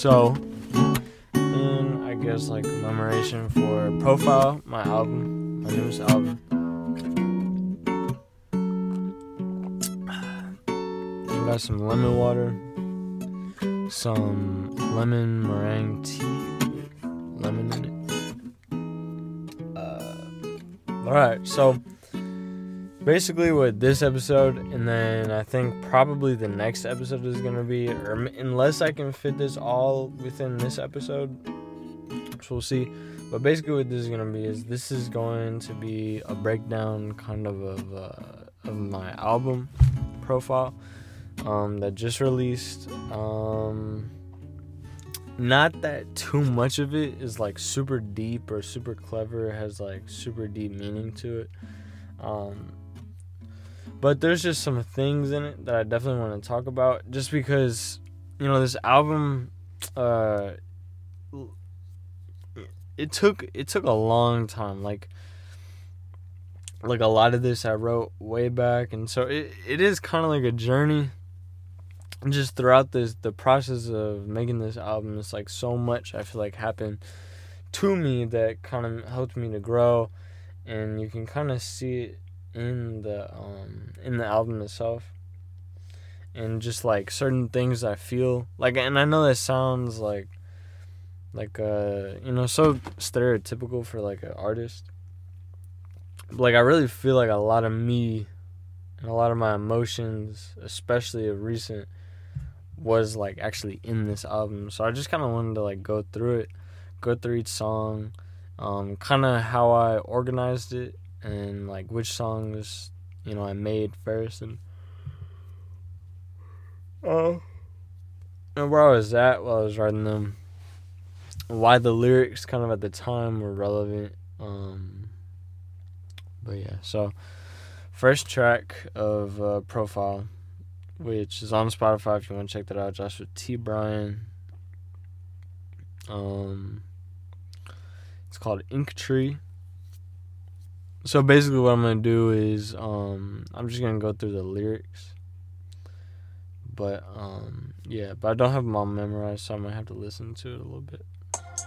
so, I guess, like, commemoration for Profile, my album, my newest album. I got some lemon water, some lemon meringue tea, lemon in it. Uh, Alright, so basically with this episode and then i think probably the next episode is going to be or unless i can fit this all within this episode which we'll see. But basically what this is going to be is this is going to be a breakdown kind of of, uh, of my album profile um, that just released. Um, not that too much of it is like super deep or super clever has like super deep meaning to it. Um, but there's just some things in it that I definitely want to talk about just because you know this album uh it took it took a long time. Like like a lot of this I wrote way back. And so it, it is kind of like a journey just throughout this the process of making this album. It's like so much I feel like happened to me that kind of helped me to grow. And you can kind of see it in the um in the album itself. And just like certain things I feel like and I know that sounds like like uh you know so stereotypical for like an artist. But, like I really feel like a lot of me and a lot of my emotions especially of recent was like actually in this album. So I just kind of wanted to like go through it go through each song um kind of how I organized it and like which songs you know I made first and oh and where I was at while I was writing them why the lyrics kind of at the time were relevant um but yeah so first track of uh, profile which is on Spotify if you want to check that out Joshua T. Bryan. Um it's called Ink Tree so basically what i'm gonna do is um i'm just gonna go through the lyrics. But um yeah but i don't have them all memorized so I'm gonna have to listen to it a little bit.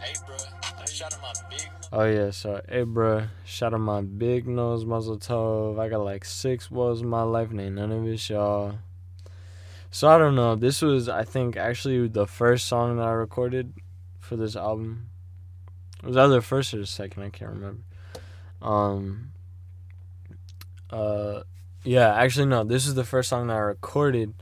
Hey, bro, I shot my big. oh yeah so hey bruh. Shout out my big nose Mazel Tov i got like six woes in my life and ain't none of it y'all. So i don't know. This was i think actually the first song that i recorded for this album. It was either the first or the second? I can't remember um uh yeah actually no this is the first song that i recorded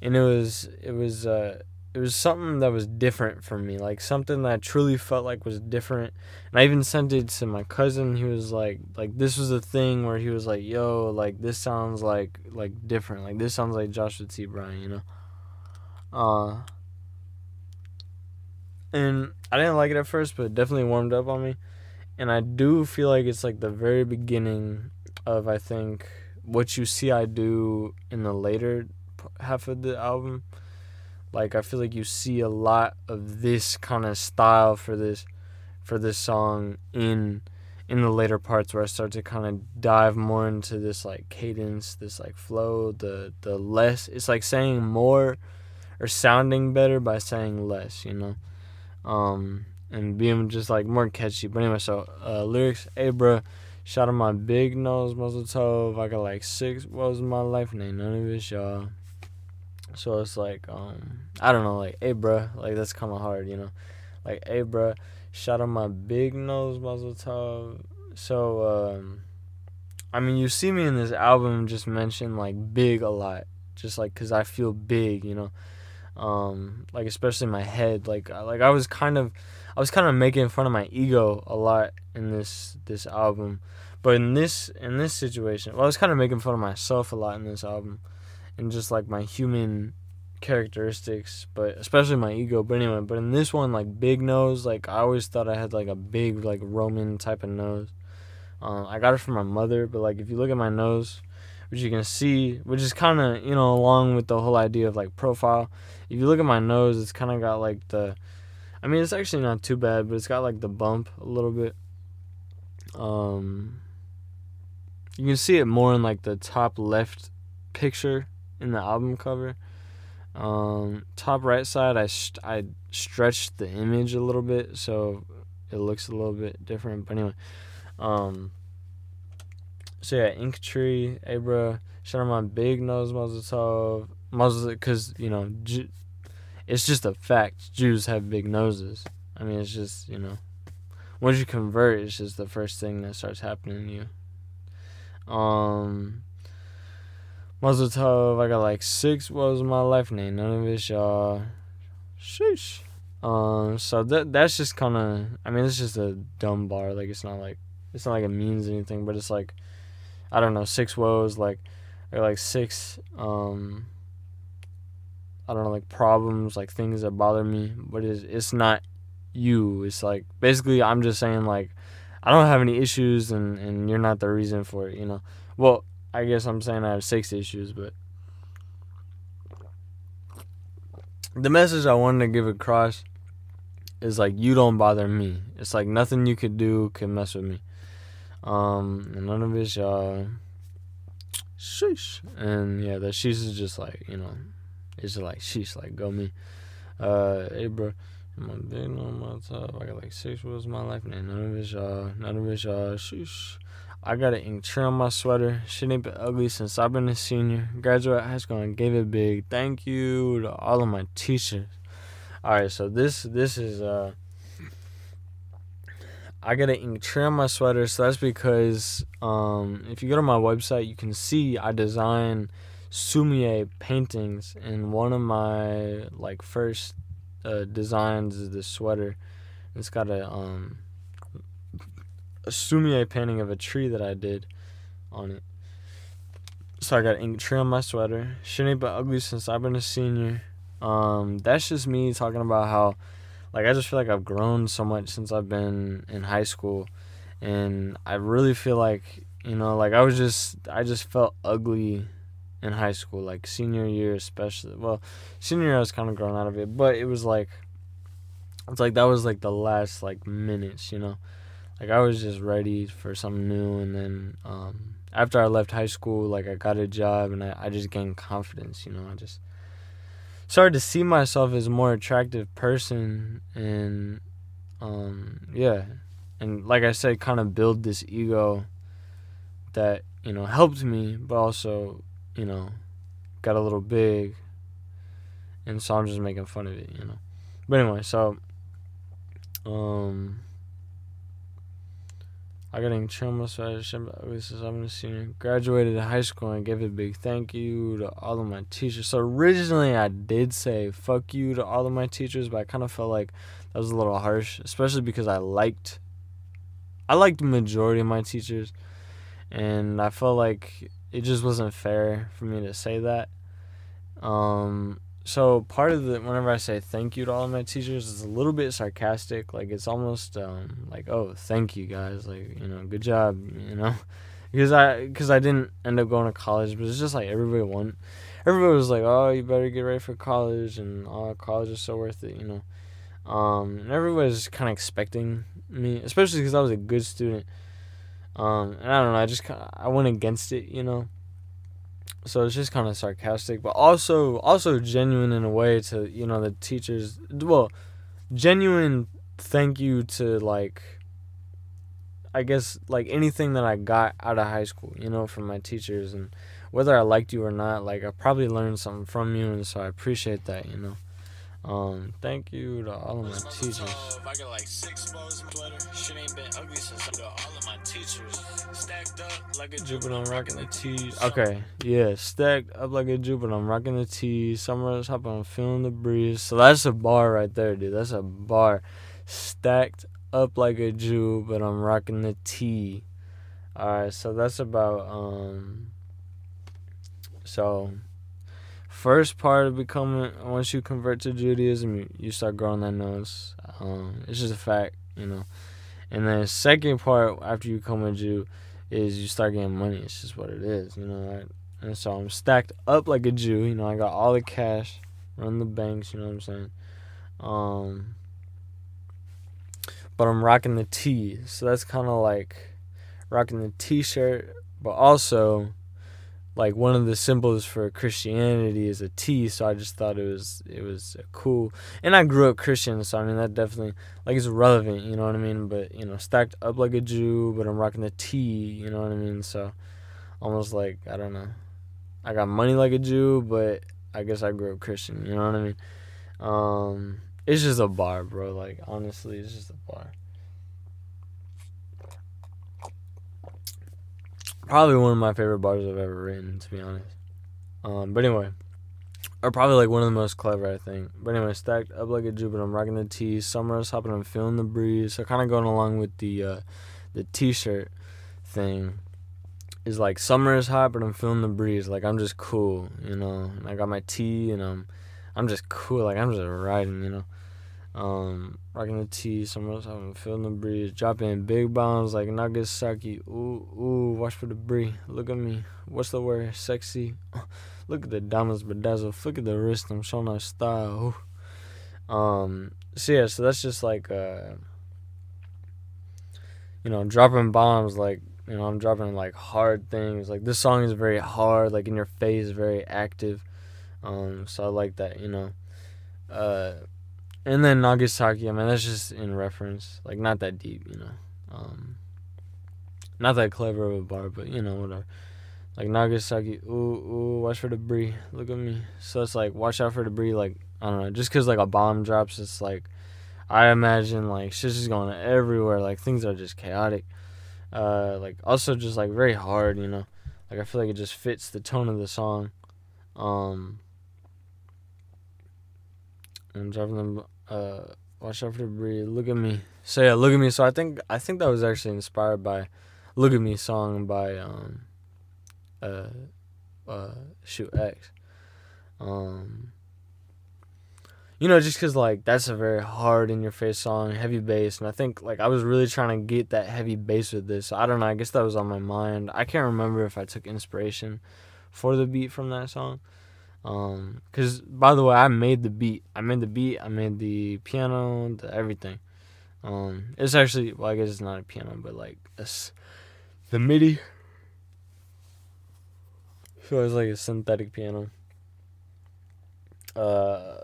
and it was it was uh it was something that was different for me like something that i truly felt like was different and i even sent it to my cousin he was like like this was a thing where he was like yo like this sounds like like different like this sounds like joshua t. Bryan you know? Uh and i didn't like it at first but it definitely warmed up on me and I do feel like it's like the very beginning of I think what you see I do in the later half of the album. Like I feel like you see a lot of this kind of style for this for this song in in the later parts where I start to kind of dive more into this like cadence, this like flow, the the less it's like saying more or sounding better by saying less, you know. Um and being just like more catchy. But anyway, so uh, lyrics, hey bruh, shot on my big nose, Mazel Tov. I got like six woes my life, and ain't none of it, y'all. So it's like, um, I don't know, like, hey bruh, like that's kind of hard, you know, like, hey bruh, shot on my big nose, Mazel Tov. So, um, I mean, you see me in this album just mention like big a lot, just like cause I feel big, you know, um, like especially my head, like, like I was kind of I was kind of making fun of my ego a lot in this this album, but in this in this situation, well, I was kind of making fun of myself a lot in this album, and just like my human characteristics, but especially my ego. But anyway, but in this one, like big nose, like I always thought I had like a big like Roman type of nose. Um, I got it from my mother, but like if you look at my nose, which you can see, which is kind of you know along with the whole idea of like profile. If you look at my nose, it's kind of got like the I mean, it's actually not too bad, but it's got like the bump a little bit. Um, you can see it more in like the top left picture in the album cover. Um, top right side, I st- I stretched the image a little bit so it looks a little bit different. But anyway, um, so yeah, Ink Tree, Abra, my big nose Mazel Tov, because you know, Ju- it's just a fact. Jews have big noses. I mean, it's just you know, once you convert, it's just the first thing that starts happening to you. Um. Mazel Tov, I got like six was my life name. None of it, y'all. Sheesh. Um, so that that's just kind of. I mean, it's just a dumb bar. Like it's not like it's not like it means anything, but it's like, I don't know, six woes like, or like six um. I don't know, like problems, like things that bother me, but it's it's not you. It's like basically I'm just saying like, I don't have any issues, and and you're not the reason for it. You know. Well, I guess I'm saying I have six issues, but the message I wanted to give across is like you don't bother me. It's like nothing you could do can mess with me. Um, and none of it's uh, sheesh. And yeah, that sheesh is just like you know, it's like she's like me. Uh, hey bro, my big on my top. I got like six wheels in my life, and none of it's uh, none of it's uh, sheesh. I got an ink trim on my sweater. Shit ain't been ugly since I've been a senior. Graduated high school and gave a big. Thank you to all of my teachers. Alright, so this this is uh I got an ink trim on my sweater, so that's because um if you go to my website you can see I design sumi-e paintings and one of my like first uh, designs is this sweater. It's got a um a painting of a tree that I did on it. So I got ink tree on my sweater. Shit ain't been ugly since I've been a senior. Um, that's just me talking about how, like, I just feel like I've grown so much since I've been in high school, and I really feel like you know, like I was just, I just felt ugly in high school, like senior year especially. Well, senior year I was kind of growing out of it, but it was like, it's like that was like the last like minutes, you know like I was just ready for something new and then um, after I left high school like I got a job and I, I just gained confidence you know I just started to see myself as a more attractive person and um, yeah and like I said kind of build this ego that you know helped me but also you know got a little big and so I'm just making fun of it you know but anyway so um I got in Chilma, so I is I'm a senior. Graduated high school and gave a big thank you to all of my teachers. So originally I did say fuck you to all of my teachers, but I kind of felt like that was a little harsh, especially because I liked I liked the majority of my teachers, and I felt like it just wasn't fair for me to say that. Um, so part of the whenever I say thank you to all of my teachers is a little bit sarcastic. Like it's almost um, like oh thank you guys, like you know good job, you know, because I because I didn't end up going to college, but it's just like everybody want, everybody was like oh you better get ready for college and oh college is so worth it, you know, um, and everybody was kind of expecting me, especially because I was a good student, um, and I don't know I just kinda, I went against it, you know? So it's just kind of sarcastic but also also genuine in a way to you know the teachers well genuine thank you to like i guess like anything that i got out of high school you know from my teachers and whether i liked you or not like i probably learned something from you and so i appreciate that you know um, thank you to all of my teachers. I got like six balls in Twitter. Shit ain't been ugly since I got all of my teachers. Stacked up like a Jupiter, I'm rocking the tees. Okay, yeah, stacked up like a Jupiter, I'm rocking the tees. Summer's hopping, I'm feeling the breeze. So that's a bar right there, dude. That's a bar. Stacked up like a Jew, but I'm rocking the T. Alright, so that's about um so first part of becoming once you convert to Judaism, you, you start growing that nose. Um, it's just a fact, you know. And then the second part after you become a Jew is you start getting money. It's just what it is, you know. Right? And so I'm stacked up like a Jew. You know, I got all the cash, run the banks. You know what I'm saying? Um, but I'm rocking the T, so that's kind of like rocking the T-shirt, but also like one of the symbols for Christianity is a T, so I just thought it was it was cool. And I grew up Christian, so I mean that definitely like it's relevant, you know what I mean? But you know, stacked up like a Jew, but I'm rocking the T, you know what I mean? So almost like I don't know. I got money like a Jew, but I guess I grew up Christian, you know what I mean? Um it's just a bar, bro. Like honestly, it's just a bar. Probably one of my favorite bars I've ever written, to be honest. Um, but anyway, or probably like one of the most clever, I think. But anyway, stacked up like a Jupiter. I'm rocking the tee. Summer is hopping. I'm feeling the breeze. So kind of going along with the uh, the t-shirt thing. Is like summer is hot, but I'm feeling the breeze. Like I'm just cool, you know. And I got my tea, and I'm I'm just cool. Like I'm just riding, you know. Um, rocking the T, somewhere else having feeling the breeze, dropping big bombs like Nagasaki. Ooh, ooh, watch for breeze. Look at me. What's the word? Sexy. Look at the diamonds bedazzled. Look at the wrist. I'm showing our style. Ooh. Um, so yeah, so that's just like, uh, you know, dropping bombs like, you know, I'm dropping like hard things. Like this song is very hard, like in your face, very active. Um, so I like that, you know. Uh, and then Nagasaki, I mean, that's just in reference, like not that deep, you know. Um, not that clever of a bar, but you know, whatever. Like Nagasaki, ooh, ooh, watch for debris. Look at me. So it's like, watch out for debris. Like, I don't know, just because like a bomb drops, it's like, I imagine like shit's just going everywhere. Like things are just chaotic. Uh, like also just like very hard, you know. Like I feel like it just fits the tone of the song. Um, and driving them uh watch out for the look at me. So yeah look at me. So i think i think that was actually inspired by look at me song by um uh uh shoot x. Um you know just because like that's a very hard in your face song heavy bass and i think like i was really trying to get that heavy bass with this. I don't know i guess that was on my mind. I can't remember if i took inspiration for the beat from that song um, cause by the way, I made the beat. I made the beat. I made the piano, the everything. Um, it's actually well, I guess it's not a piano, but like it's the MIDI. So it's like a synthetic piano. Uh,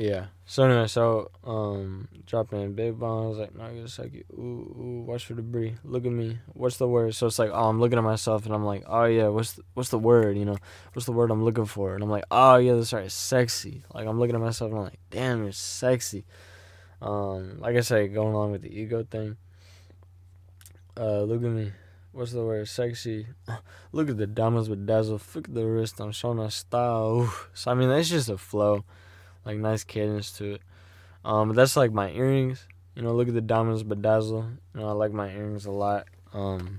yeah. So anyway, so um, dropping big bombs like Nagasaki. Ooh, ooh, watch for debris. Look at me. What's the word? So it's like, oh, I'm looking at myself and I'm like, oh yeah, what's the, what's the word? You know, what's the word I'm looking for? And I'm like, oh yeah, that's right, sexy. Like I'm looking at myself and I'm like, damn, you're sexy. Um, like I say, going along with the ego thing. Uh, look at me. What's the word? Sexy. Look at the diamonds with dazzle. Look at the wrist. I'm showing our style. So I mean, that's just a flow like nice cadence to it. Um, but that's like my earrings. You know, look at the diamonds bedazzle. You know, I like my earrings a lot. Um,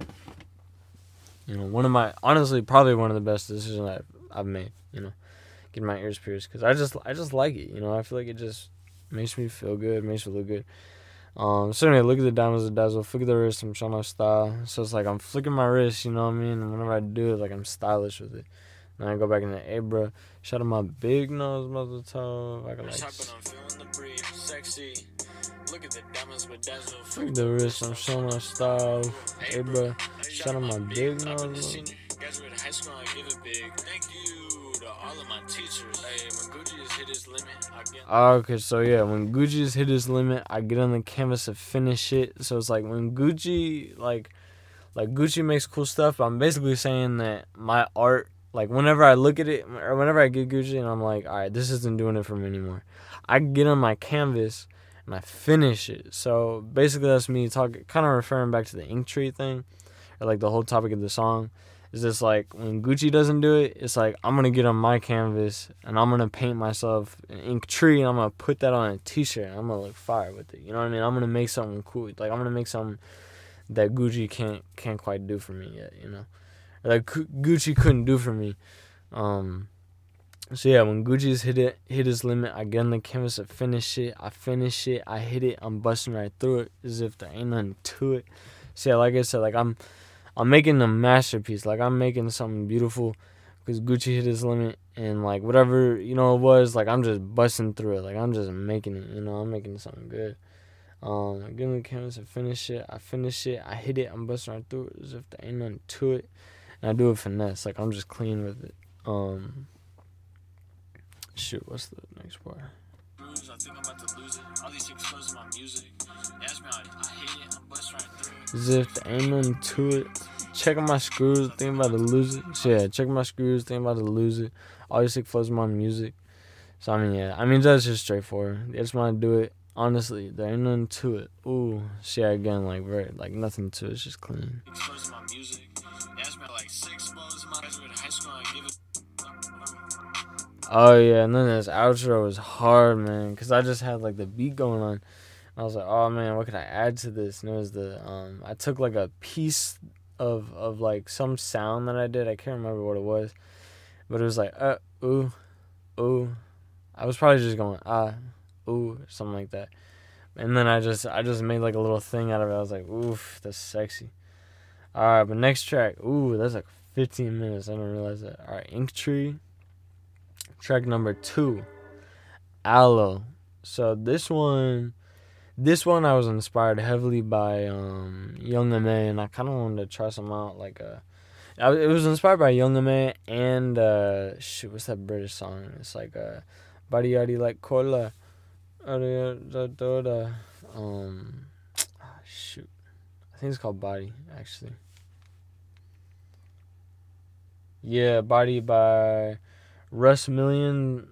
you know, one of my honestly probably one of the best decisions I've, I've made. You know, getting my ears pierced because I just I just like it. You know, I feel like it just makes me feel good, makes me look good. Um, so anyway, look at the diamonds bedazzle. At the wrist. I'm showing my style. So it's like I'm flicking my wrist. You know what I mean? And whenever I do it, like I'm stylish with it. I go back in the hey bro, shout out my big nose Mazel Tov. I can like. Sexy. Look at the diamonds with dazzle. Freak the wrist, I'm showing my style. Hey bro, shout out my big nose. Graduated high school, I give it big. Thank you to all of my teachers. Hey, when Gucci has hit his limit, I get. Ah, okay, so yeah, when Gucci has hit his limit, I get on the canvas to finish it. So it's like when Gucci like like Gucci makes cool stuff. I'm basically saying that my art like whenever I look at it or whenever I get Gucci and I'm like, all right, this isn't doing it for me anymore. I get on my canvas and I finish it. So basically, that's me talking, kind of referring back to the ink tree thing, or like the whole topic of the song. Is just like when Gucci doesn't do it, it's like I'm gonna get on my canvas and I'm gonna paint myself an ink tree and I'm gonna put that on a T-shirt. and I'm gonna look fire with it. You know what I mean? I'm gonna make something cool. Like I'm gonna make something that Gucci can't can't quite do for me yet. You know like Gucci couldn't do for me. Um, so yeah, when Gucci's hit it, hit his limit, I get on the canvas, I finish it, I finish it, I hit it, I'm busting right through it as if there ain't nothing to it. So yeah, like I said, like I'm, I'm making a masterpiece, like I'm making something beautiful, because Gucci hit his limit, and like whatever you know it was, like I'm just busting through it, like I'm just making it, you know, I'm making something good. Um, I get in the canvas and finish it. I finish it. I hit it. I'm busting right through it as if there ain't nothing to it. And I do a finesse. Like I'm just clean with it. Um, shoot, what's the next part? I'm about to it. Checking my screws, thinking about to lose it. So yeah, checking my screws, thinking about to lose it. All these sick flows my music. So I mean, yeah, I mean that's just straightforward. I just want to do it. Honestly, there ain't nothing to it. Ooh, shit again, like very, like nothing to it. It's just clean. My music. They ask me like six graduated high school and I give it. Oh yeah, and then this outro was hard, man, cause I just had like the beat going on. I was like, oh man, what can I add to this? And it was the um, I took like a piece of of like some sound that I did. I can't remember what it was, but it was like uh ooh, ooh. I was probably just going ah, ooh, something like that. And then I just I just made like a little thing out of it. I was like, oof, that's sexy. All right, but next track, ooh, that's like 15 minutes. I didn't realize that. All right, Ink Tree. Track number two, Aloe. So this one, this one I was inspired heavily by um, Young M.A. and I kind of wanted to try some out. Like uh, it was inspired by Young M.A. and uh, shoot, what's that British song? It's like uh, Body Yadi like Cola. Um, shoot, I think it's called Body actually. Yeah, Body by Russ Millions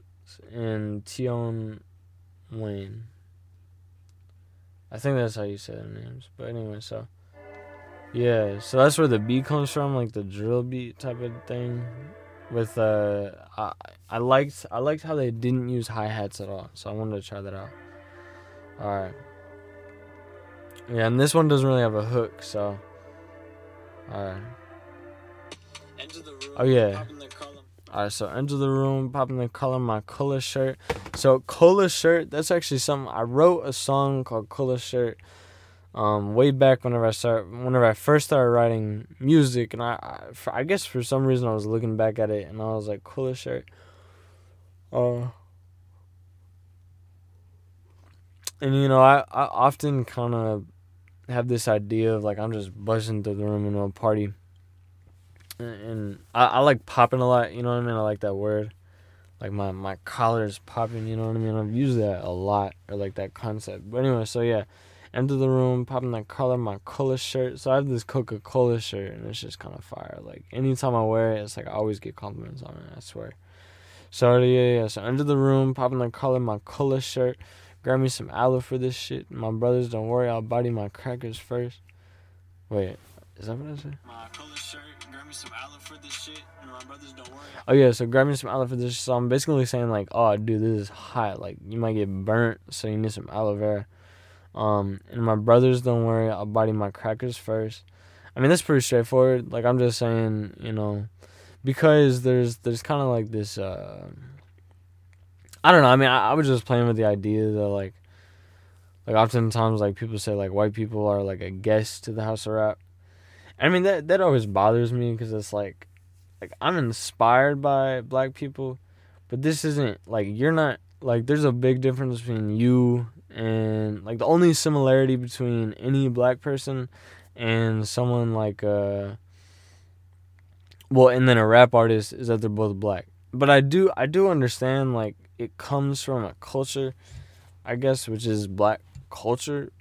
and Tion Wayne. I think that's how you say their names. But anyway, so yeah, so that's where the beat comes from, like the drill beat type of thing. With uh, I I liked I liked how they didn't use hi hats at all, so I wanted to try that out. All right. Yeah, and this one doesn't really have a hook, so. All right. Enter the room. Oh, yeah. Pop in. Alright, so enter the room, popping the color, my color shirt. So color shirt, that's actually something I wrote a song called Color Shirt. Um, way back whenever I start, whenever I first started writing music, and I, I, for, I guess for some reason I was looking back at it, and I was like, Color Shirt. Uh, and you know, I, I often kind of have this idea of like I'm just buzzing through the room into a party and I, I like popping a lot. You know what I mean? I like that word. Like my my collar is popping. You know what I mean? I've used that a lot, or like that concept. But anyway, so yeah, enter the room, popping that color, my color shirt. So I have this Coca Cola shirt, and it's just kind of fire. Like anytime I wear it, it's like I always get compliments on it. I swear. So yeah, yeah. So enter the room, popping the color, my color shirt. Grab me some aloe for this shit. My brothers, don't worry, I'll body my crackers first. Wait, is that what I said? My shirt. Grab me some aloe for this shit. My brothers don't worry. Oh yeah, so grab me some aloe for this. So I'm basically saying like, oh dude, this is hot. Like you might get burnt, so you need some aloe vera. Um, and my brothers, don't worry, I'll body my crackers first. I mean that's pretty straightforward. Like I'm just saying, you know, because there's there's kind of like this. Uh, I don't know. I mean, I, I was just playing with the idea that like, like oftentimes like people say like white people are like a guest to the house of rap. I mean that that always bothers me because it's like, like I'm inspired by black people, but this isn't like you're not like there's a big difference between you and like the only similarity between any black person and someone like uh well and then a rap artist is that they're both black. But I do I do understand like it comes from a culture, I guess, which is black culture.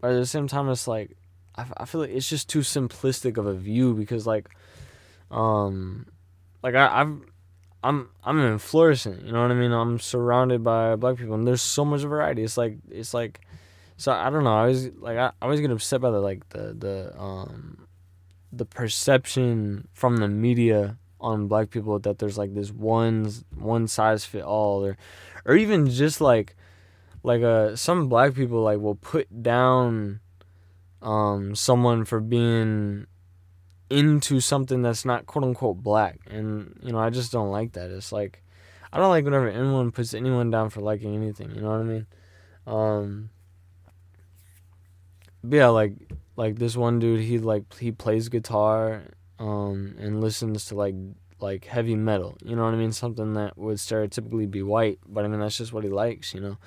But at the same time, it's like I, feel like it's just too simplistic of a view because like um like I, I've I'm I'm in Florissant, you know what I mean? I'm surrounded by black people and there's so much variety. It's like it's like so I don't know, I was like I, I always get upset by the like the the um the perception from the media on black people that there's like this one one size fit all or or even just like like uh some black people like will put down um someone for being into something that's not quote unquote black. And you know I just don't like that. It's like I don't like whenever anyone puts anyone down for liking anything you know what I mean? Um yeah like like this one dude he like he plays guitar um and listens to like like heavy metal you know what I mean? Something that would stereotypically be white but I mean that's just what he likes you know?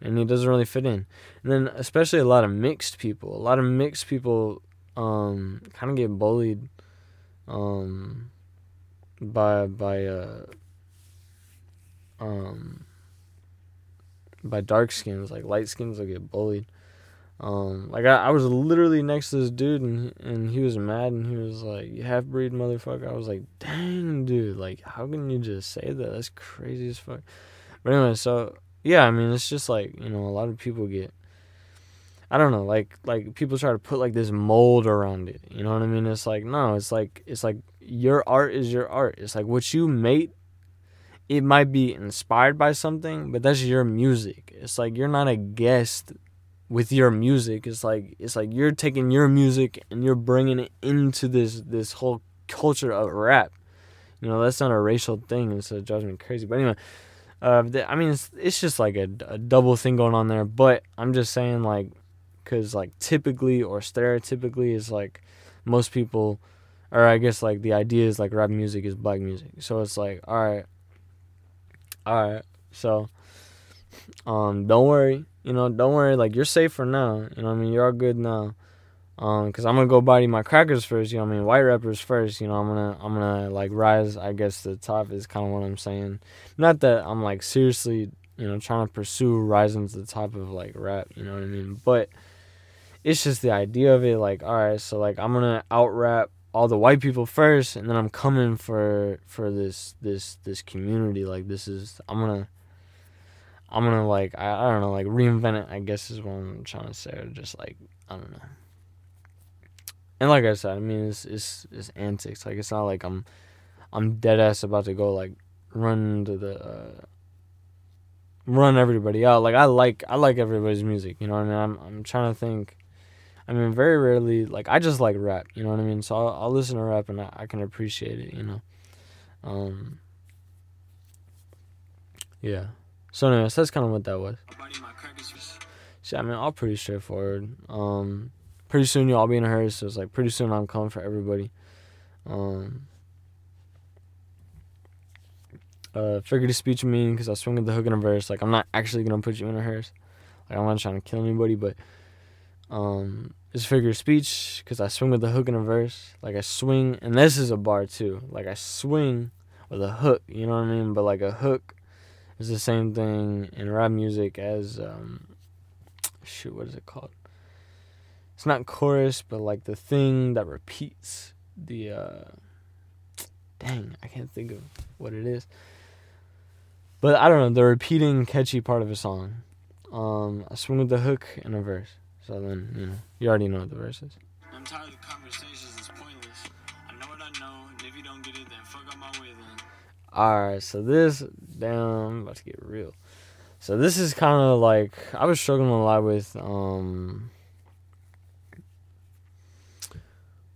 And he doesn't really fit in. And then especially a lot of mixed people, a lot of mixed people um kind of get bullied um by by uh um by dark skins like light skins will get bullied um like I, I was literally next to this dude and and he was mad and he was like half breed motherfucker i was like dang dude like how can you just say that that's crazy as fuck but anyway so yeah i mean it's just like you know a lot of people get I don't know, like like people try to put like this mold around it. You know what I mean? It's like no, it's like it's like your art is your art. It's like what you make it might be inspired by something, but that's your music. It's like you're not a guest with your music. It's like it's like you're taking your music and you're bringing it into this this whole culture of rap. You know, that's not a racial thing. It's a judgment crazy. But anyway, uh, I mean, it's it's just like a, a double thing going on there. But I'm just saying, like, because like typically or stereotypically is like most people or i guess like the idea is like rap music is black music so it's like all right all right so um don't worry you know don't worry like you're safe for now you know i mean? You're all good now. Um because i'm gonna go body my crackers first you know i mean? White rappers first you know i'm gonna i'm gonna like rise i guess to the top is kind of what i'm saying. Not that i'm like seriously you know trying to pursue rising to the top of like rap you know what i mean? But it's just the idea of it like all right so like i'm gonna out rap all the white people first and then i'm coming for for this this this community like this is i'm gonna i'm gonna like i, I don't know like reinvent it i guess is what i'm trying to say just like i don't know and like i said i mean it's it's, it's antics like it's not like i'm i'm dead ass about to go like run to the uh, run everybody out like i like i like everybody's music you know what i mean i'm, I'm trying to think I mean, very rarely, like, I just like rap, you know what I mean? So I'll, I'll listen to rap and I, I, can appreciate it, you know? Um, yeah. So, anyways, that's kind of what that was. See, I mean, all pretty straightforward. Um, pretty soon you'll all be in a hurry, so it's like pretty soon I'm coming for everybody. Um, uh, figurative speech mean because I swing at the hook in a verse. Like, I'm not actually gonna put you in a hearse. Like, I'm not trying to kill anybody, but um, is figure of speech because I swing with the hook in a verse. Like I swing, and this is a bar too. Like I swing with a hook, you know what I mean? But like a hook is the same thing in rap music as um, shoot, what is it called? It's not chorus, but like the thing that repeats the. Uh, dang, I can't think of what it is. But I don't know the repeating catchy part of a song. Um, I swing with the hook in a verse. So then, you know, you already know what the verse is. Alright, so this, damn, I'm about to get real. So this is kind of like, I was struggling a lot with, um,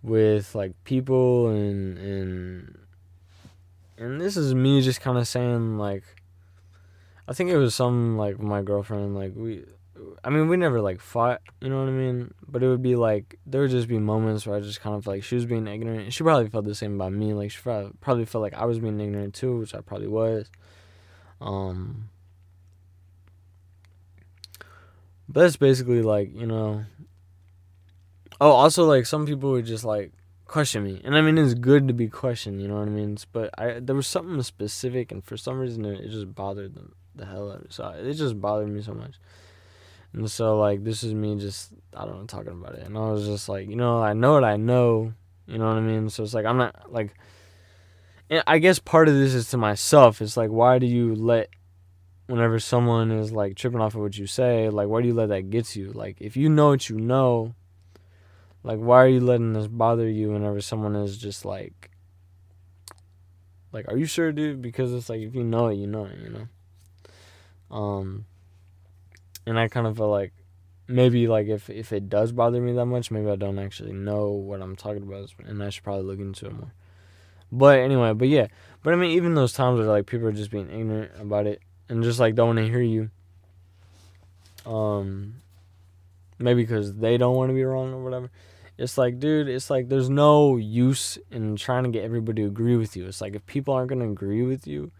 with like people and, and, and this is me just kind of saying like, I think it was some like my girlfriend, like we, I mean, we never like fought, you know what I mean? But it would be like there would just be moments where I just kind of like she was being ignorant. She probably felt the same about me. Like she probably felt like I was being ignorant too, which I probably was. Um, but it's basically like you know. Oh, also like some people would just like question me, and I mean it's good to be questioned, you know what I mean? But I there was something specific, and for some reason it, it just bothered the, the hell out of me. So it just bothered me so much. And so like this is me just I don't know talking about it. And I was just like, you know, I know what I know. You know what I mean? So it's like I'm not like and I guess part of this is to myself. It's like why do you let whenever someone is like tripping off of what you say, like why do you let that get to you? Like if you know what you know, like why are you letting this bother you whenever someone is just like like are you sure dude? Because it's like if you know it, you know it, you know. Um and I kind of feel like maybe like if if it does bother me that much, maybe I don't actually know what I'm talking about, and I should probably look into it more. But anyway, but yeah, but I mean, even those times where like people are just being ignorant about it and just like don't want to hear you, um, maybe because they don't want to be wrong or whatever. It's like, dude, it's like there's no use in trying to get everybody to agree with you. It's like if people aren't gonna agree with you,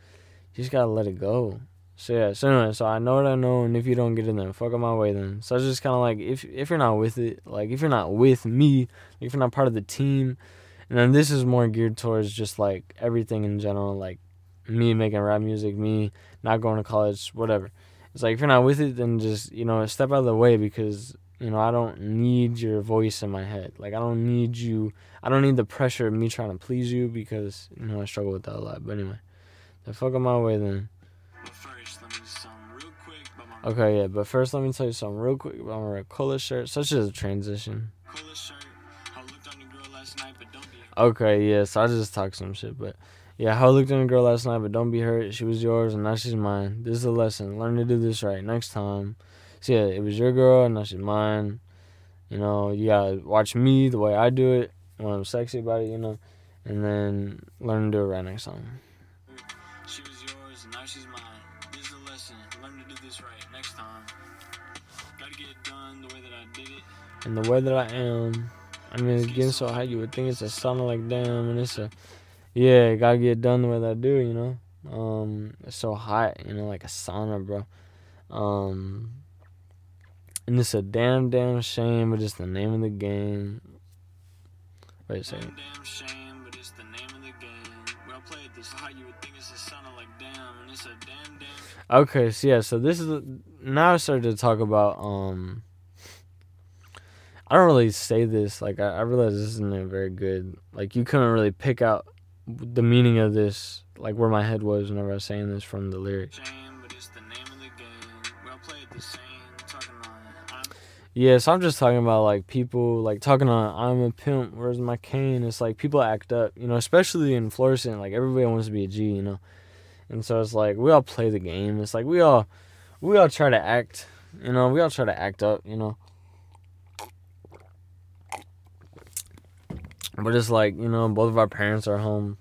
you just gotta let it go. So yeah, so anyway, so I know what I know, and if you don't get it, then fuck on my way then. So it's just kind of like if if you're not with it, like if you're not with me, if you're not part of the team, and then this is more geared towards just like everything in general, like me making rap music, me not going to college, whatever. It's like if you're not with it, then just you know step out of the way because you know I don't need your voice in my head. Like I don't need you. I don't need the pressure of me trying to please you because you know I struggle with that a lot. But anyway, the fuck on my way then. First, let me something real quick Okay, yeah, but first let me tell you something real quick about my Cola shirt. Such as a transition. Shirt. I looked on your girl last night, but don't. Okay, yeah, so I just talked some shit, but yeah, how I looked at a girl last night, but don't be hurt. She was yours, and now she's mine. This is a lesson. Learn to do this right next time. So yeah, it was your girl, and now she's mine. You know, you gotta watch me the way I do it when I'm sexy about it, you know, and then learn to do it right next time. And the way that I am, I mean, it's getting so hot, you would think it's a sauna, like damn, and it's a, yeah, gotta get done the way that I do, you know. Um, it's so hot, you know, like a sauna, bro. Um, and it's a damn, damn shame, but it's the name of the game. Wait a second. Damn, damn shame, but it's the name of the game. Well played this. How you would think it's a sounding like damn, and it's a damn, damn. Okay, so yeah, so this is now I started to talk about um. I don't really say this like I, I realize this isn't a very good like you couldn't really pick out the meaning of this like where my head was whenever I was saying this from the lyrics. Shame, but it's the name of the game. Well played the same. Talking on. I'm Yeah, so I'm just talking about like people like talking on I'm a pimp, where's my cane? It's like people act up, you know, especially in Florissant, like everybody wants to be a G, you know. And so it's like we all play the game. It's like we all we all try to act, you know, we all try to act up, you know. But it's like, you know, both of our parents are home.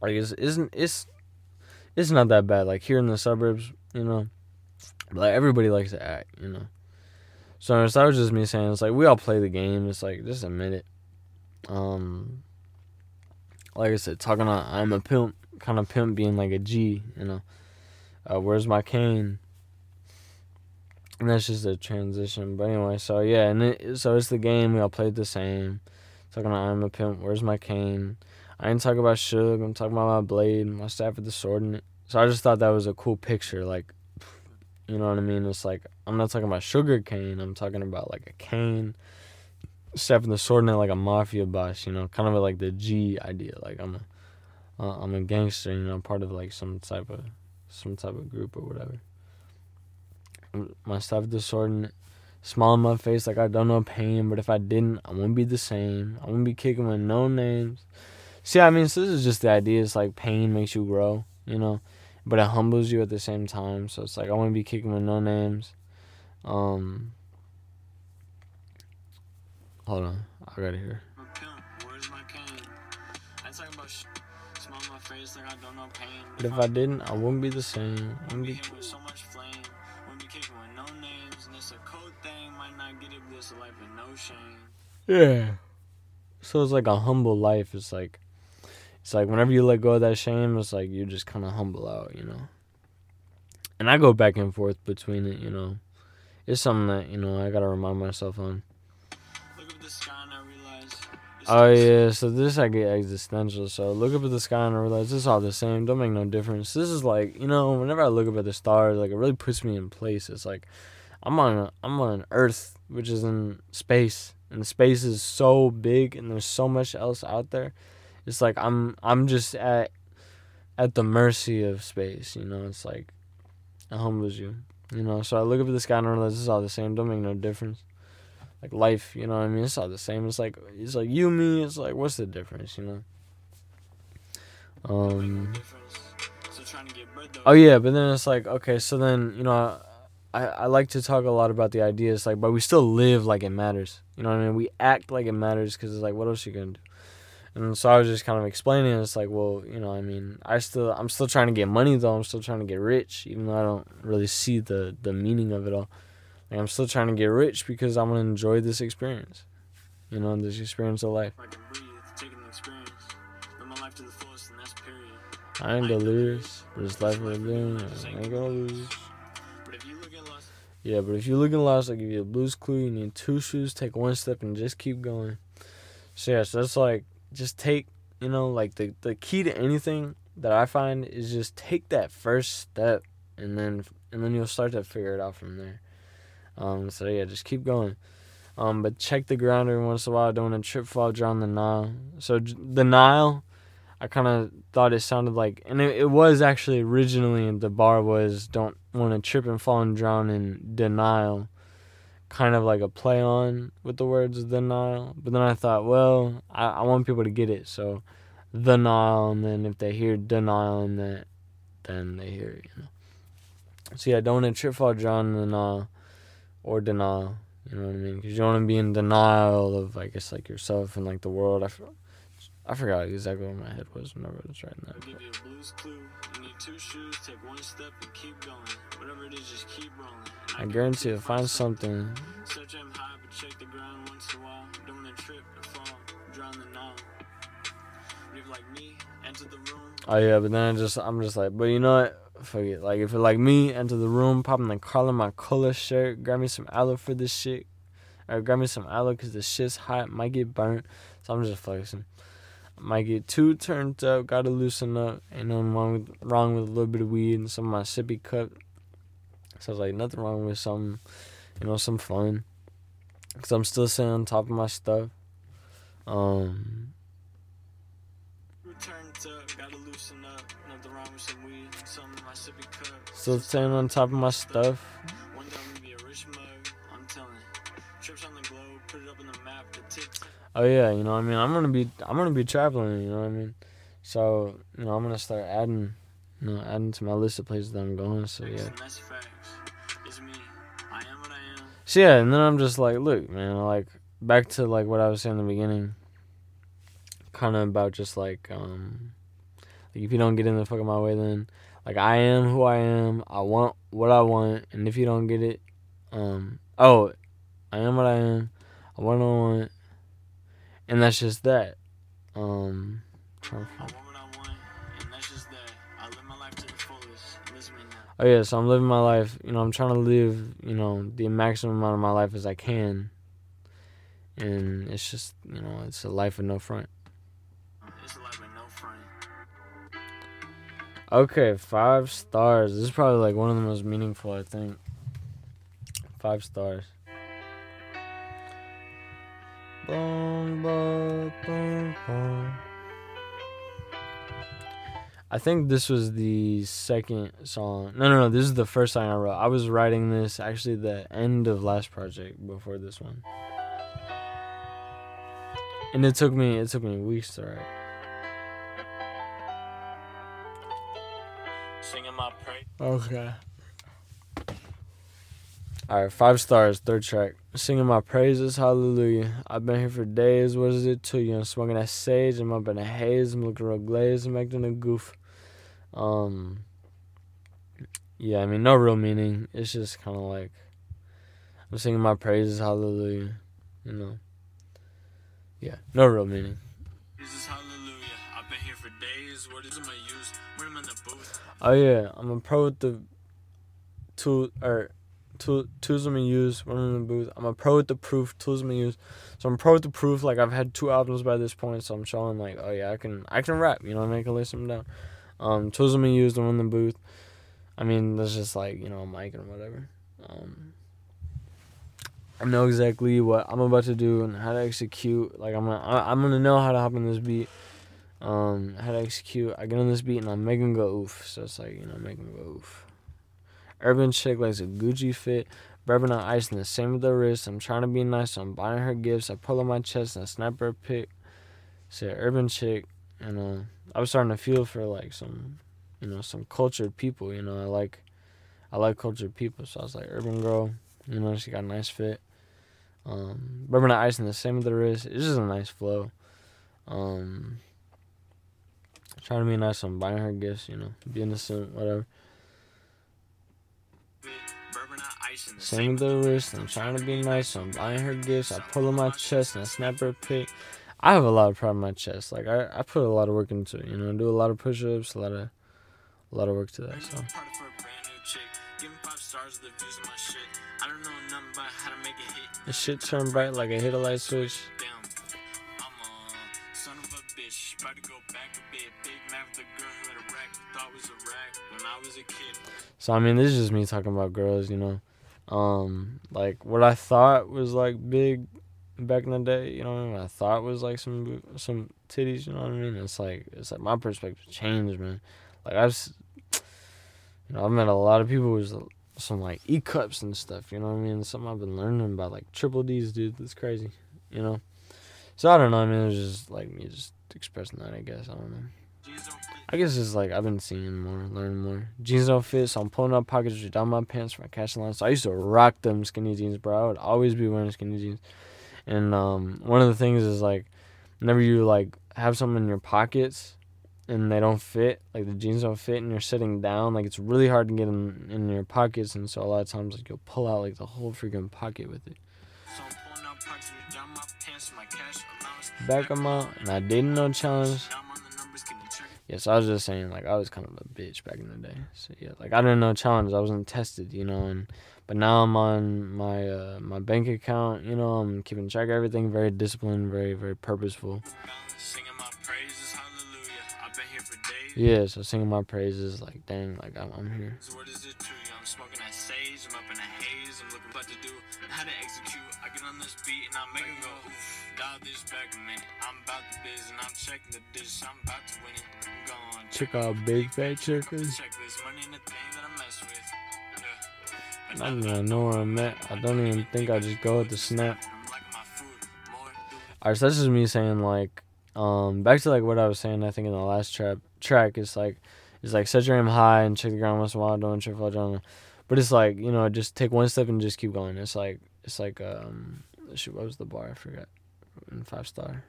Like it's isn't it's it's not that bad. Like here in the suburbs, you know. Like everybody likes to act, you know. So that was just me saying it's like we all play the game. It's like just admit it. Um, like I said, talking on I'm a pimp, kind of pimp being like a G, you know. Uh, where's my cane? And that's just a transition. But anyway, so yeah, and it, so it's the game. We all played the same. Talking about I'm a pimp. Where's my cane? I ain't talking about Suge. I'm talking about my blade, my staff with the sword in it. So I just thought that was a cool picture. Like, you know what I mean? It's like I'm not talking about sugar cane. I'm talking about like a cane, staff with the sword in it, like a mafia boss. You know, kind of like the G idea. Like I'm a, uh, I'm a gangster. You know, I'm part of like some type of, some type of group or whatever. My staff with the sword in it. Smile on my face like I don't know pain, but if I didn't, I wouldn't be the same. I wouldn't be kicking with no names. See, I mean, so this is just the idea. It's like pain makes you grow, you know, but it humbles you at the same time. So it's like I wouldn't be kicking with no names. Um, hold on, I gotta hear. a pimp. Where's my cane? I ain't about smile on my face like I don't know pain. But if I didn't, I wouldn't be the same. Not get it, but it's a life with no shame. Yeah. So it's like a humble life. It's like, it's like whenever you let go of that shame, it's like you just kind of humble out, you know. And I go back and forth between it, you know. It's something that you know I gotta remind myself on. Look up at the sky and I realize. Oh yeah, so this I get existential. So look up at the sky and I realize it's all the same. Don't make no difference. This is like you know, whenever I look up at the stars, like it really puts me in place. It's like I'm on a, I'm on Earth, which is in space, and space is so big, and there's so much else out there. It's like I'm I'm just at at the mercy of space. You know, it's like it humbles you. You know, so I look up at the sky and I realize it's all the same. Don't make no difference like life, you know what I mean? It's all the same. It's like it's like you, me. It's like what's the difference, you know? Don't make no Um. difference. Still trying to get bread though. Oh yeah, but then it's like okay, so then you know, I I like to talk a lot about the ideas, like, but we still live like it matters. You know what I mean? We act like it matters because it's like, what else you gonna do? And so I was just kind of explaining. It's like, well, you know, I mean, I still, I'm still trying to get money though. I'm still trying to get rich, even though I don't really see the the meaning of it all. Like, I'm still trying to get rich because I'm gonna enjoy this experience. You know, this experience of life. I can breathe, taking the experience. Live my life to the fullest, and that's period. I ain't gonna. But it's life we're. I ain't gonna lose. Yeah, but if you're looking lost, I'll give you a blues clue. You need two shoes, take one step, and just keep going. So, yeah, so that's like, just take, you know, like the, the key to anything that I find is just take that first step, and then and then you'll start to figure it out from there. Um, so yeah, just keep going. Um, but check the ground every once in a while. Don't want to trip, fall, drown the Nile. So the Nile, I kind of thought it sounded like, and it, it was actually originally the bar was don't want to trip and fall and drown in denial, kind of like a play on with the words Nile. But then I thought, well, I, I want people to get it, so Nile, and then if they hear denial in that, then they hear it, you know. So yeah, don't want to trip, fall, drown in Nile, or denial. You know what I mean? Because you don't want to be in denial of, I guess, like yourself and like the world. I, I forgot exactly where my head was whenever I was writing that. I'll give you a blues clue. You need two shoes, take one step, and keep going. Whatever it is, just keep rolling. And I guarantee you'll find something. Aim high, but check the ground once in a while. Don't wanna trip or fall, drown the. Like me, enter the room. Oh yeah, but then I just I'm just like, but you know what? Fuck it. Like if it like me, enter the room, popping the collar my color shirt, grab me some aloe for this shit, or grab me some aloe because the shit's hot, might get burnt. So I'm just flexing. Might get too turned up, gotta loosen up. Ain't nothing wrong with wrong with a little bit of weed and some of my sippy cup. So I was like, nothing wrong with some, you know, some fun. Cause I'm still sitting on top of my stuff. Um, Turned up, gotta loosen up. Nothing wrong with some weed, some of my sippy cup. still sitting on top of my stuff. One day I'm gonna be a rich mug. I'm telling. Trips on the globe, put it up on the map. The TikTok. Oh yeah, you know what I mean. I'm gonna be I'm gonna be traveling. You know what I mean. So you know I'm gonna start adding, you know, adding to my list of places that I'm going. So yeah. And that's facts. It's me. I am what I am. So yeah, and then I'm just like, look, man, like back to like what I was saying in the beginning. Kind of about just like um, like if you don't get in the fuck of my way, then like I am who I am. I want what I want, and if you don't get it, um, oh, I am what I am. I want what I want, and that's just that. Um, trying to find- want what I want, and that's just that. I live my life to the fullest. Listen me now. Oh yeah, so I'm living my life. You know, I'm trying to live, you know, the maximum amount of my life as I can. And it's just, you know, it's a life with no front. It's a life with no front. Okay, five stars. This is probably like one of the most meaningful, I think. Five stars. I think this was the second song. No, no, no. This is the first song I wrote. I was writing this actually the end of last project before this one, and it took me it took me weeks to write. Singing my praise. Okay. Alright, five stars, third track. Singing my praises, hallelujah. I've been here for days, what is it to you? I'm smoking that sage, I'm up in a haze, I'm looking real glazed, I'm acting a goof. Um, yeah, I mean, no real meaning. It's just kind of like, I'm singing my praises, hallelujah. You know? Yeah, no real meaning. Jesus, hallelujah. I've been here for days. What is my use? When I'm in the booth. Oh yeah, I'm a pro with the tool or tool tools I'm gonna use when I'm in the booth. I'm a pro with the proof tools I'm gonna use. So I'm pro with the proof. Like I've had two albums by this point, so I'm showing like, oh yeah, I can I can rap. You know, I can lay some down. Um, tools I'm gonna use when I'm in the booth. I mean, that's just like you know a mic and whatever. Um, I know exactly what I'm about to do and how to execute. Like I'm gonna I'm gonna know how to hop in this beat um, how to execute. I get on this beat and I'm making go oof. So it's like, you know, making go oof. Urban chick likes a Gucci fit. Bourbon on ice and the same with the wrist. I'm trying to be nice, so I'm buying her gifts. I pull on my chest and I snap her pic. Say urban chick, and uh, I was starting to feel for like some, you know, some cultured people. You know, I like, I like cultured people. So I was like, urban girl. You know, she got a nice fit. Um, bourbon on ice and the same with the wrist. It's just a nice flow. Um, trying to be nice. so I'm buying her gifts, you know, be innocent, whatever. Out the Same with the wrist. I'm trying to be nice. So I'm buying her gifts. I pull on my chest and I snap her pic. I have a lot of pride in my chest. Like I, I put a lot of work into it. You know, I do a lot of push-ups, a lot of a lot of work to that. So a party for a brand new chick. Give five stars the views of my shit. I don't know nothing about how to make it hit. the shit turned bright like a hit a light switch. Damn, I'm a son of a bitch. About to go back a bit. Big mad with the girl who had a rack. Thought was a rack when I was a kid. So I mean, this is just me talking about girls, you know. Um, like what I thought was like big back in the day, you know. What I, mean? I thought was like some some titties, you know what I mean. It's like it's like my perspective changed, man. Like I've, you know, I've met a lot of people with some like E cups and stuff, you know what I mean. Something I've been learning about like triple D's, dude. That's crazy, you know. So I don't know. I mean, it was just like me just expressing that. I guess I don't know. Jeans don't fit. I guess it's like I've been seeing more, learning more. Jeans don't fit, so I'm pulling up pockets down my pants for my cash line. So I used to rock them skinny jeans, bro. I would always be wearing skinny jeans. And um, one of the things is like, whenever you like have something in your pockets and they don't fit, like the jeans don't fit, and you're sitting down, like it's really hard to get in in your pockets. And so a lot of times, like you'll pull out like the whole freaking pocket with it. So I'm pulling out pockets right down my pants. My cash allowance. Back them out, and I didn't know challenge. Getting checked. Yes, I was just saying, like I was kind of a bitch back in the day. So yeah, like I didn't know challenges. I wasn't tested, you know, and but now I'm on my uh, my bank account. You know, I'm keeping track of everything. Very disciplined, very very purposeful. Balance, singing my praises, hallelujah. I've been here for days. Yeah, so singing my praises, like dang, like I'm, I'm here. So what is it to you? I'm smoking that sage, I'm up in a haze, I'm looking what to do, how to execute. I get on this beat and I make it go oof. Dial this back a minute. I'm about the biz and I'm checking the dish. I'm about to win it. I'm going. Check out big fat chickens. Checklist, money in the thing that I mess with. Yeah. I don't even know where I'm at. I don't even think I just go with the snap. I'm liking my food more. Alright, so that's just me saying like, um, back to like what I was saying. I think in the last trap track, it's like, it's like set your aim high and check the ground once in a while. Don't trip fall down. But it's like you know, just take one step and just keep going. It's like it's like um, shoot, what was the bar? I forgot. In five star.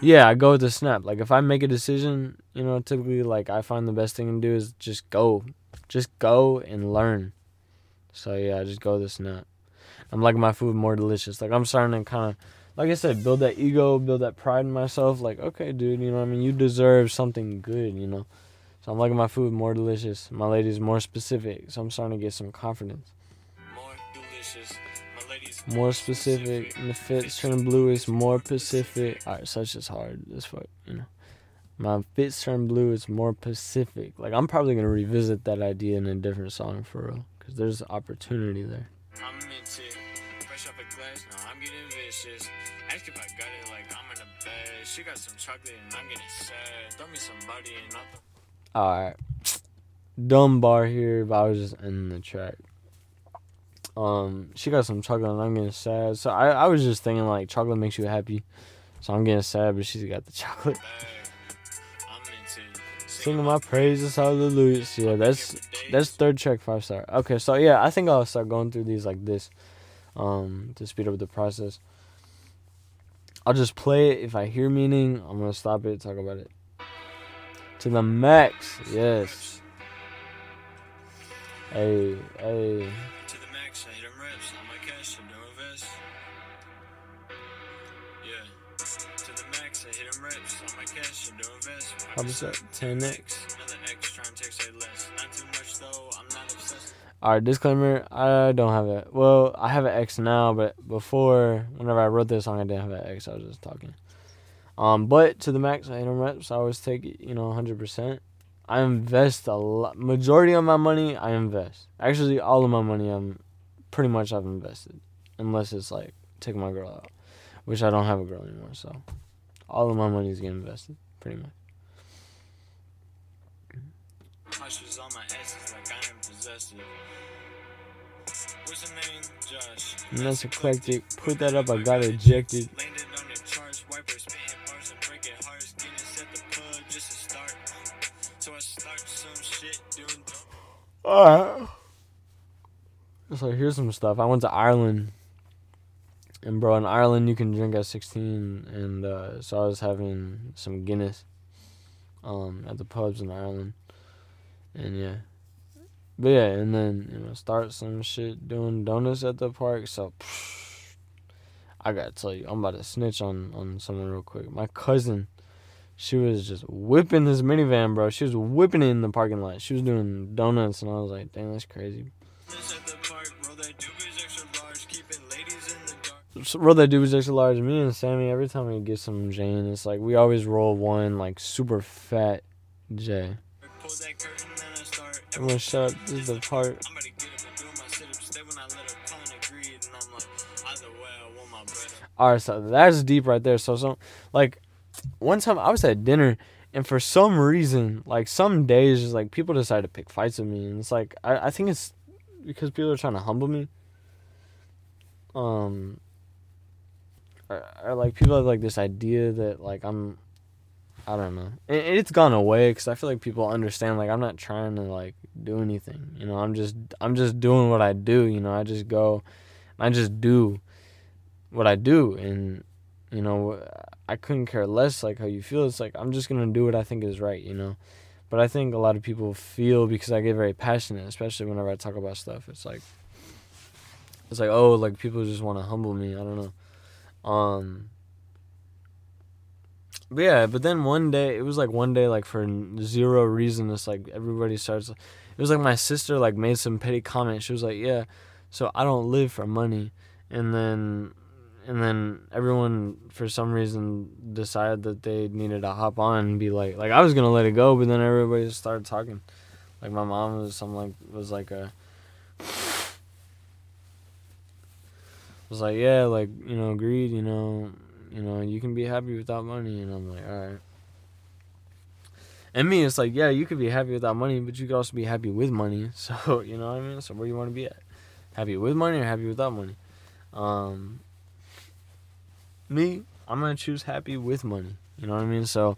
Yeah, I go with the snap. Like if I make a decision, you know, typically like I find the best thing to do is just go, just go and learn. So yeah, I just go with the snap. I'm liking my food more delicious. Like I'm starting to kind of, like I said, build that ego, build that pride in myself. Like okay, dude, you know I mean. You deserve something good, you know. So I'm liking my food more delicious. My lady's more specific. So I'm starting to get some confidence. More delicious. My ladies More specific. And the fits turn blue is more Pacific. Alright, so it's just hard as fuck, you know. My fits turn blue is more Pacific. Like I'm probably gonna revisit that idea in a different song for real, cause there's opportunity there. I'm into. Fresh off a glass, now I'm getting vicious. Ask if I got it like I'm in a bed. She got some chocolate and I'm getting sad. Throw me some body and I'll Alright, dumb bar here, but I was just in the track. Um, she got some chocolate and I'm getting sad. So I, I was just thinking like chocolate makes you happy, so I'm getting sad, but she's got the chocolate. Singing my praises, hallelujah. Yeah, that's That's third track, five star. Okay, so yeah, I think I'll start going through these like this, um, to speed up the process. I'll just play it. If I hear meaning, I'm gonna stop it, talk about it. To the max, yes. Hey, hey. To the max, I hit 'em reps on my cash and no invest. Yeah. To the max, I hit 'em reps on my cash and no invest. How was that? 10x. Another X trying to text less. Not too much though, I'm not obsessed. Alright, disclaimer. I don't have it. Well, I have an X now, but before, whenever I wrote this song, I didn't have an X. I was just talking. Um, but to the max, I reps. I always take you know, 100%. I invest a lot. Majority of my money, I invest. Actually, all of my money, I'm pretty much I've invested, unless it's like taking my girl out, which I don't have a girl anymore. So, all of my money is getting invested, pretty much. Hushes on my S's like I am possessive. What's the name? Josh. And that's eclectic. Put that up. I got ejected. Alright. So here's some stuff. I went to Ireland. And bro, in Ireland you can drink at 16 and uh, so I was having some Guinness um at the pubs in Ireland. And yeah. But yeah, and then you know start some shit doing donuts at the park. So I got to tell you, I'm about to snitch on on someone real quick. My cousin she was just whipping this minivan, bro. She was whipping it in the parking lot. She was doing donuts, and I was like, "Damn, that's crazy." So, roll that dude was extra large. Me and Sammy, every time we get some Jane, it's like we always roll one like super fat J. I'm gonna shut up. This is the part. Alright, so that's deep right there. So, so like one time I was at dinner and for some reason, like some days, just like people decide to pick fights with me, and it's like I, I think it's because people are trying to humble me. Um, or, or like people have like this idea that like I'm, I don't know. It, it's gone away because I feel like people understand like I'm not trying to like do anything. You know, I'm just I'm just doing what I do. You know, I just go, I just do what I do, and you know I couldn't care less like how you feel. It's like I'm just gonna do what I think is right, you know. But I think a lot of people feel because I get very passionate, especially whenever I talk about stuff. It's like it's like oh, like people just want to humble me. I don't know. Um. But yeah, but then one day it was like one day like for zero reason. It's like everybody starts. It was like my sister like made some petty comment. She was like, "Yeah, so I don't live for money," and then and then everyone for some reason decided that they needed to hop on and be like like I was gonna let it go, but then everybody just started talking. Like my mom was some like was like a was like yeah like you know greed you know you know you can be happy without money and I'm like all right. And me, it's like yeah, you could be happy without money, but you could also be happy with money. So you know what I mean. So where do you want to be at? Happy with money or happy without money? Um, me, I'm gonna choose happy with money. You know what I mean? So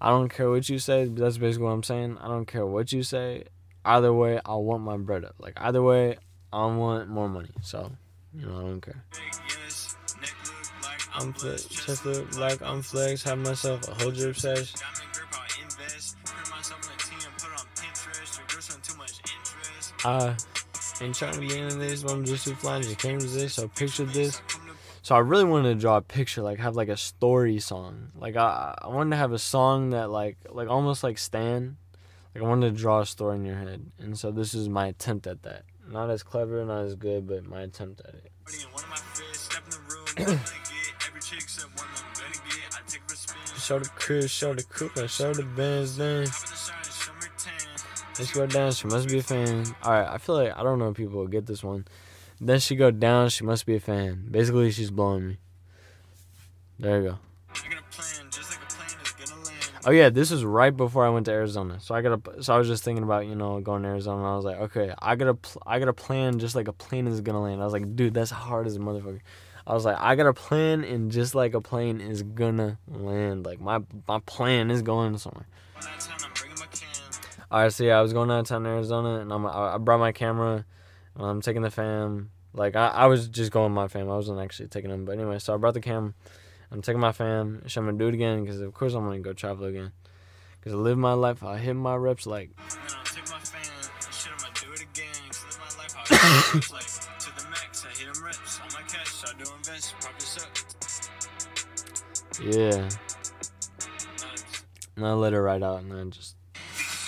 I don't care what you say. That's basically what I'm saying. I don't care what you say. Either way, I want my bread up. Like either way, I want more money. So you know, I don't care. I'm flex, chest look like I'm flex. Have myself a whole drip sesh. I ain't trying to be in this, but I'm just too flying. Just can't resist. So picture this. So I really wanted to draw a picture, like have like a story song. Like I, I wanted to have a song that like like almost like Stan. Like I wanted to draw a story in your head, and so this is my attempt at that. Not as clever, not as good, but my attempt at it. show the crib, show the coupe, and show the Benz then. Let's go. She must be a fan. All right, I feel like I don't know if people will get this one. Then she go down. She must be a fan. Basically, she's blowing me. There you go. Oh yeah, this is right before I went to Arizona. So I got a. So I was just thinking about you know going to Arizona. I was like, okay, I gotta pl- I gotta plan just like a plane is gonna land. I was like, dude, that's hard as a motherfucker. I was like, I got a plan, and just like a plane is gonna land. Like my my plan is going somewhere. All right, so yeah, I was going downtown Arizona, and I'm I brought my camera. I'm taking the fam. Like I, I was just going with my fam. I wasn't actually taking them. But anyway, so I brought the cam. I'm taking my fam. I'm gonna do it again because of course I'm gonna go travel again. Cause I live my life. I hit my reps like. yeah. Now let it ride out and then just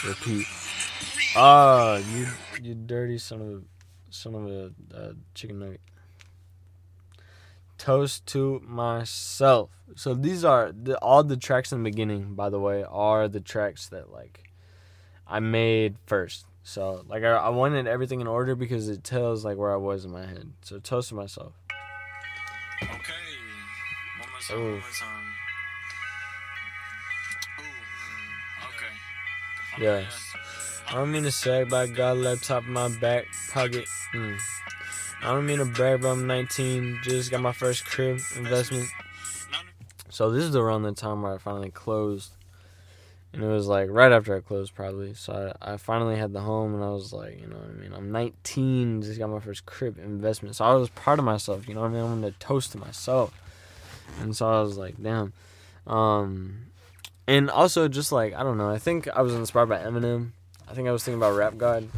repeat. Oh, you you dirty son of a son of a, a chicken nugget. Toast to myself. So these are the, all the tracks in the beginning. By the way, are the tracks that like I made first. So like I, I wanted everything in order because it tells like where I was in my head. So toast to myself. Okay. One more. One. Ooh. Mm. Okay. Yeah. I don't mean to sag, but I got a laptop in my back pocket. Mm. I don't mean to brag, but I'm 19. Just got my first crib investment. So this is around the time where I finally closed. And it was like right after I closed, probably. So I, I finally had the home, and I was like, you know what I mean? I'm 19, just got my first crib investment. So I was proud of myself, you know what I mean? I wanted to toast to myself. And so I was like, damn. Um, and also, just like, I don't know, I think I was inspired by Eminem. I think I was thinking about Rap God.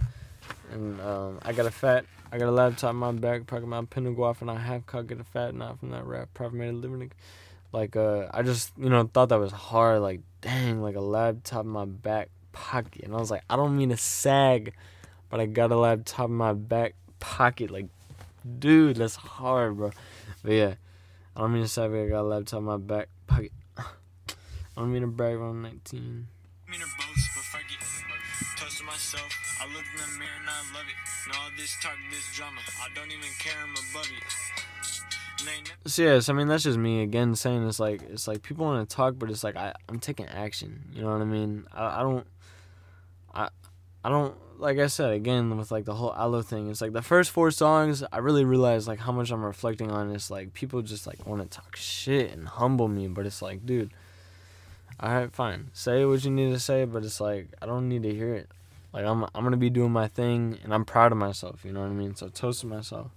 And um, I got a fat, I got a laptop in my back pocket, my Pinot and I have cock, get a fat knot from that rap, probably made a living. like uh I just you know thought that was hard like dang like a laptop in my back pocket. And I was like I don't mean to sag but I got a laptop in my back pocket. Like dude that's hard bro. But yeah I don't mean to sag but I got a laptop in my back pocket. I don't mean to brag when I'm 19 I mean to myself. I look in the mirror and I love it. And all this talk, this drama. I don't even care, I'm above it. So yes, I mean that's just me again saying it's like it's like people want to talk, but it's like I I'm taking action. You know what I mean? I, I don't I I don't like I said again with like the whole Aloe thing. It's like the first four songs I really realized like how much I'm reflecting on. It's like people just like want to talk shit and humble me, but it's like dude, all right, fine, say what you need to say, but it's like I don't need to hear it. Like I'm I'm gonna be doing my thing and I'm proud of myself. You know what I mean? So toast to myself.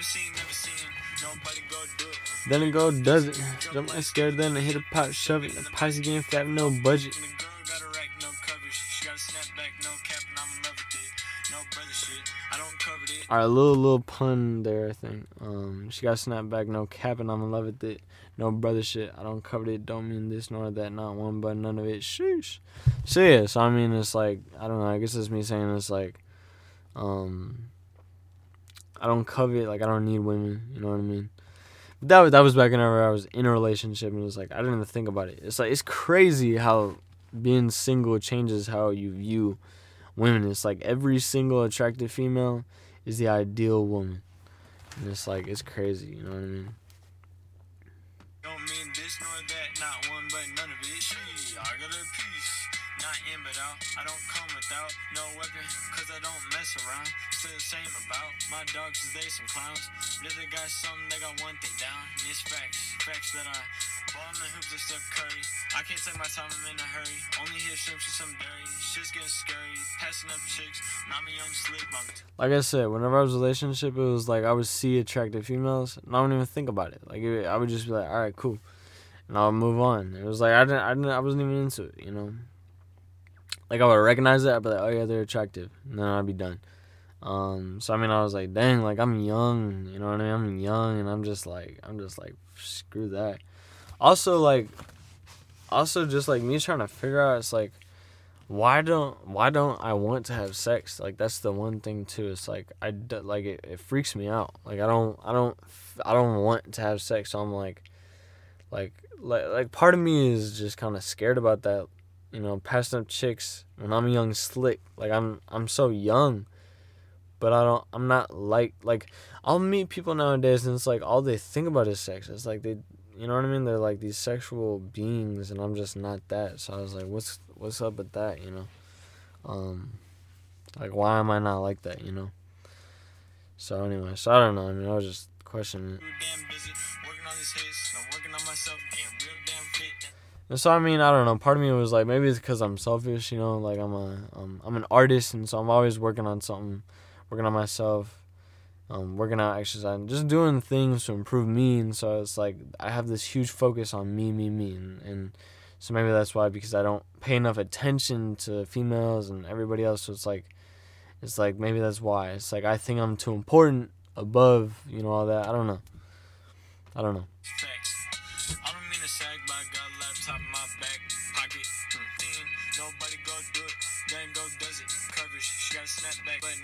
seen, never seen. Nobody go do it. Then it go does it. Jump my scared, then I hit a pot, shove it. The posse getting fat, no budget. And the girl got a rack, no coverage. She got a snapback, no cap, and I'm in love with it. No brother shit. I don't cover it. Alright, little little pun there, I think. Um, she got snapped back, no cap, and I'm in love with it. No brother shit. I don't cover it. Don't mean this nor that. Not one, but none of it. Sheesh. So yeah, so I mean, it's like I don't know. I guess it's me saying it's like, um, I don't covet. Like I don't need women. You know what I mean? But that was that was back whenever I was in a relationship, and it was like I didn't even think about it. It's like it's crazy how being single changes how you view women. It's like every single attractive female is the ideal woman. And it's like it's crazy, you know what I mean? Not one but none of it. She, I got a piece, not in but out. I don't come without no weapon, cause I don't mess around. Still the same about my dogs, they some clowns. But if they got something, they got one thing down. And it's facts, facts that I ball the hoops of Steph Curry. I can't take my time, I'm in a hurry. Only hit shrimps and some dairy. Shit's getting scary, passing up chicks. Not me young slick, my Like I said, whenever I was relationship, it was like I would see attractive females, and I wouldn't even think about it. Like I would just be like, all right, cool, and I'll move on. It was like I didn't, I didn't, I wasn't even into it, you know. Like I would recognize it, I'd be like, oh yeah, they're attractive, and then I'd be done. Um, so I mean, I was like, dang, like I'm young, you know what I mean? I'm young, and I'm just like, I'm just like, screw that. Also, like, also just like me trying to figure out, it's like, why don't why don't I want to have sex? Like that's the one thing too. It's like I like it, it freaks me out. Like I don't I don't I don't want to have sex. So I'm like like like like part of me is just kind of scared about that. You know, passing up chicks when I'm young slick. Like I'm I'm so young, but I don't I'm not like like I'll meet people nowadays and it's like all they think about is sex. It's like they you know what I mean? They're like these sexual beings and I'm just not that. So I was like, what's what's up with that, you know? Um like why am I not like that, you know? So anyway, so I don't know. I mean, I was just questioning it. And so I mean, I don't know. Part of me was like, maybe it's because I'm selfish, you know. Like I'm a, um, I'm an artist, and so I'm always working on something, working on myself, um, working out, exercise, just doing things to improve me. And so it's like I have this huge focus on me, me, me, and, and so maybe that's why because I don't pay enough attention to females and everybody else. So it's like, it's like maybe that's why. It's like I think I'm too important above, you know, all that. I don't know. I don't know. Facts.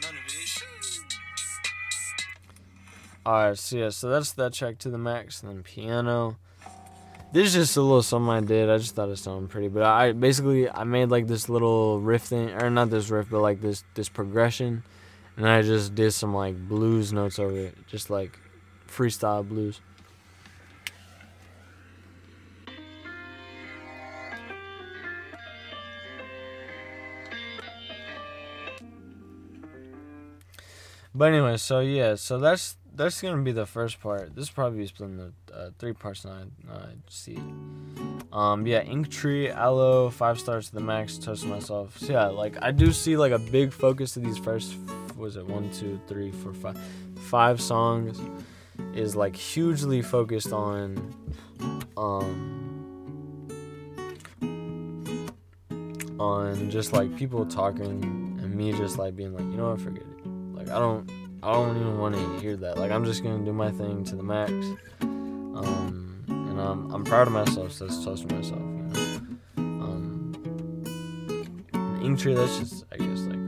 None of it. Alright, so yeah, so that's that track to the max, and then piano. This is just a little something I did. I just thought it sounded pretty, but I basically I made like this little riff thing, or not this riff, but like this this progression, and I just did some like blues notes over it, just like freestyle blues. But anyway, so yeah, so that's that's gonna be the first part. This probably be split into uh, three parts now. I uh, see. Um, yeah, Ink Tree, Aloe, five stars to the max. Toast to myself. So yeah, like I do see like a big focus to these first. Was it one, two, three, four, five, five songs? Is like hugely focused on, um, on just like people talking and me just like being like, you know what, forget. Like I don't I don't even want to hear that. Like I'm just gonna do my thing to the max, um, and um, I'm proud of myself. So that's to myself. You know? Um, that's just I guess like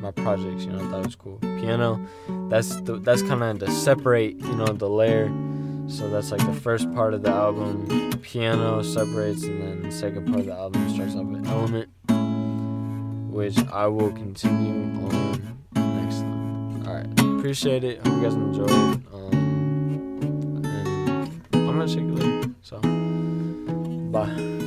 my projects. You know, I thought it was cool. Piano, that's the, that's kind of to separate. You know, the layer. So that's like the first part of the album. Piano separates, and then the second part of the album starts off with Element, which I will continue on appreciate it. Hope you guys enjoyed. Um, and I'm gonna check it later. So, bye.